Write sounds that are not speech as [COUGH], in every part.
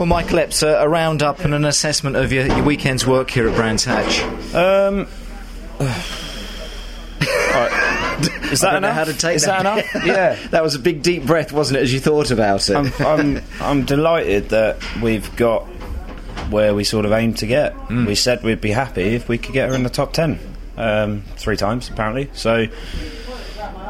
Well, Michael Epps, a, a roundup and an assessment of your, your weekend's work here at Brands Hatch. Um, [SIGHS] is that I don't know enough? how to take is that. that enough? [LAUGHS] yeah. that was a big deep breath, wasn't it, as you thought about it? I'm, I'm, I'm delighted that we've got where we sort of aimed to get. Mm. We said we'd be happy if we could get her in the top 10 um, three times, apparently. So,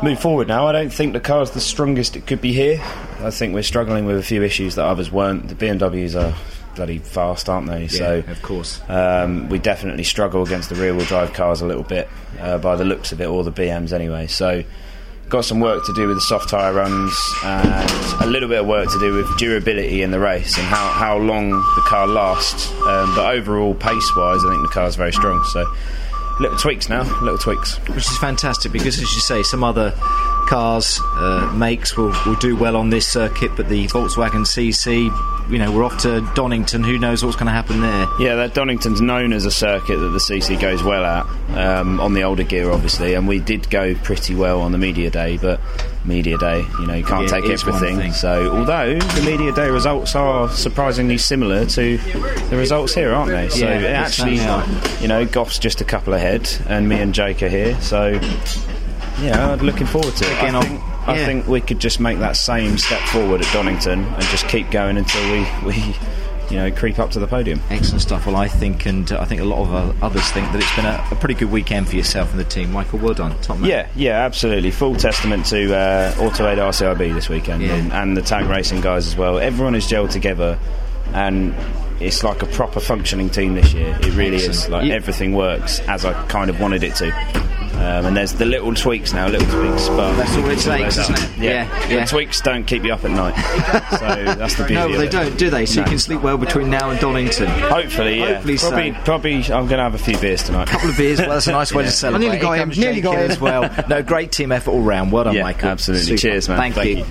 move forward now. I don't think the car's the strongest it could be here. I think we're struggling with a few issues that others weren't. The BMWs are bloody fast, aren't they? so, of course. um, we definitely struggle against the rear wheel drive cars a little bit uh, by the looks of it, or the BMs anyway. So, got some work to do with the soft tyre runs and a little bit of work to do with durability in the race and how, how long the car lasts. Um, but overall, pace wise, I think the car's very strong. So, little tweaks now, little tweaks. Which is fantastic because, as you say, some other cars, uh, makes will, will do well on this circuit, but the Volkswagen CC, you know, we're off to Donington. Who knows what's going to happen there? Yeah, that Donington's known as a circuit that the CC goes well at um, on the older gear, obviously, and we did go pretty well on the media day. But media day, you know, you can't Yeah, take it is one everything. thing. So, although the media day results are surprisingly similar to the results here, aren't they? So, Yeah, it actually, you know, Goff's just a couple ahead, and me and Jake are here. So, yeah, I'm looking forward to it. Again, I think, I yeah. think we could just make that same step forward at Donington and just keep going until we, we you know, creep up to the podium. Excellent stuff. Well, I think, and I think a lot of others think that it's been a, a pretty good weekend for yourself and the team. Michael, well done, top man. Yeah, yeah, absolutely. Full testament to uh, Auto Aid RCIB this weekend Yeah. and, and the tag racing guys as well. Everyone is gelled together, and it's like a proper functioning team this year. It really is. Like everything works as I kind of wanted it to. Um, and there's the little tweaks now, little tweaks, but That's all it it's takes, isn't it? Yeah, Yeah, The yeah. tweaks don't keep you up at night, [LAUGHS] so that's the beauty. Of it. No, of they it. don't, do they? So No. you can sleep well between now and Donington. Hopefully, yeah. Hopefully so. probably, probably, I'm going to have a few beers tonight. A couple of beers. Well, that's a nice way to [LAUGHS] celebrate. nearly got Here him, comes nearly Jake got here him. as well. No, great team effort all round. Well done, Yeah, Michael. absolutely. Super. Cheers, man. Thank, Thank you. you.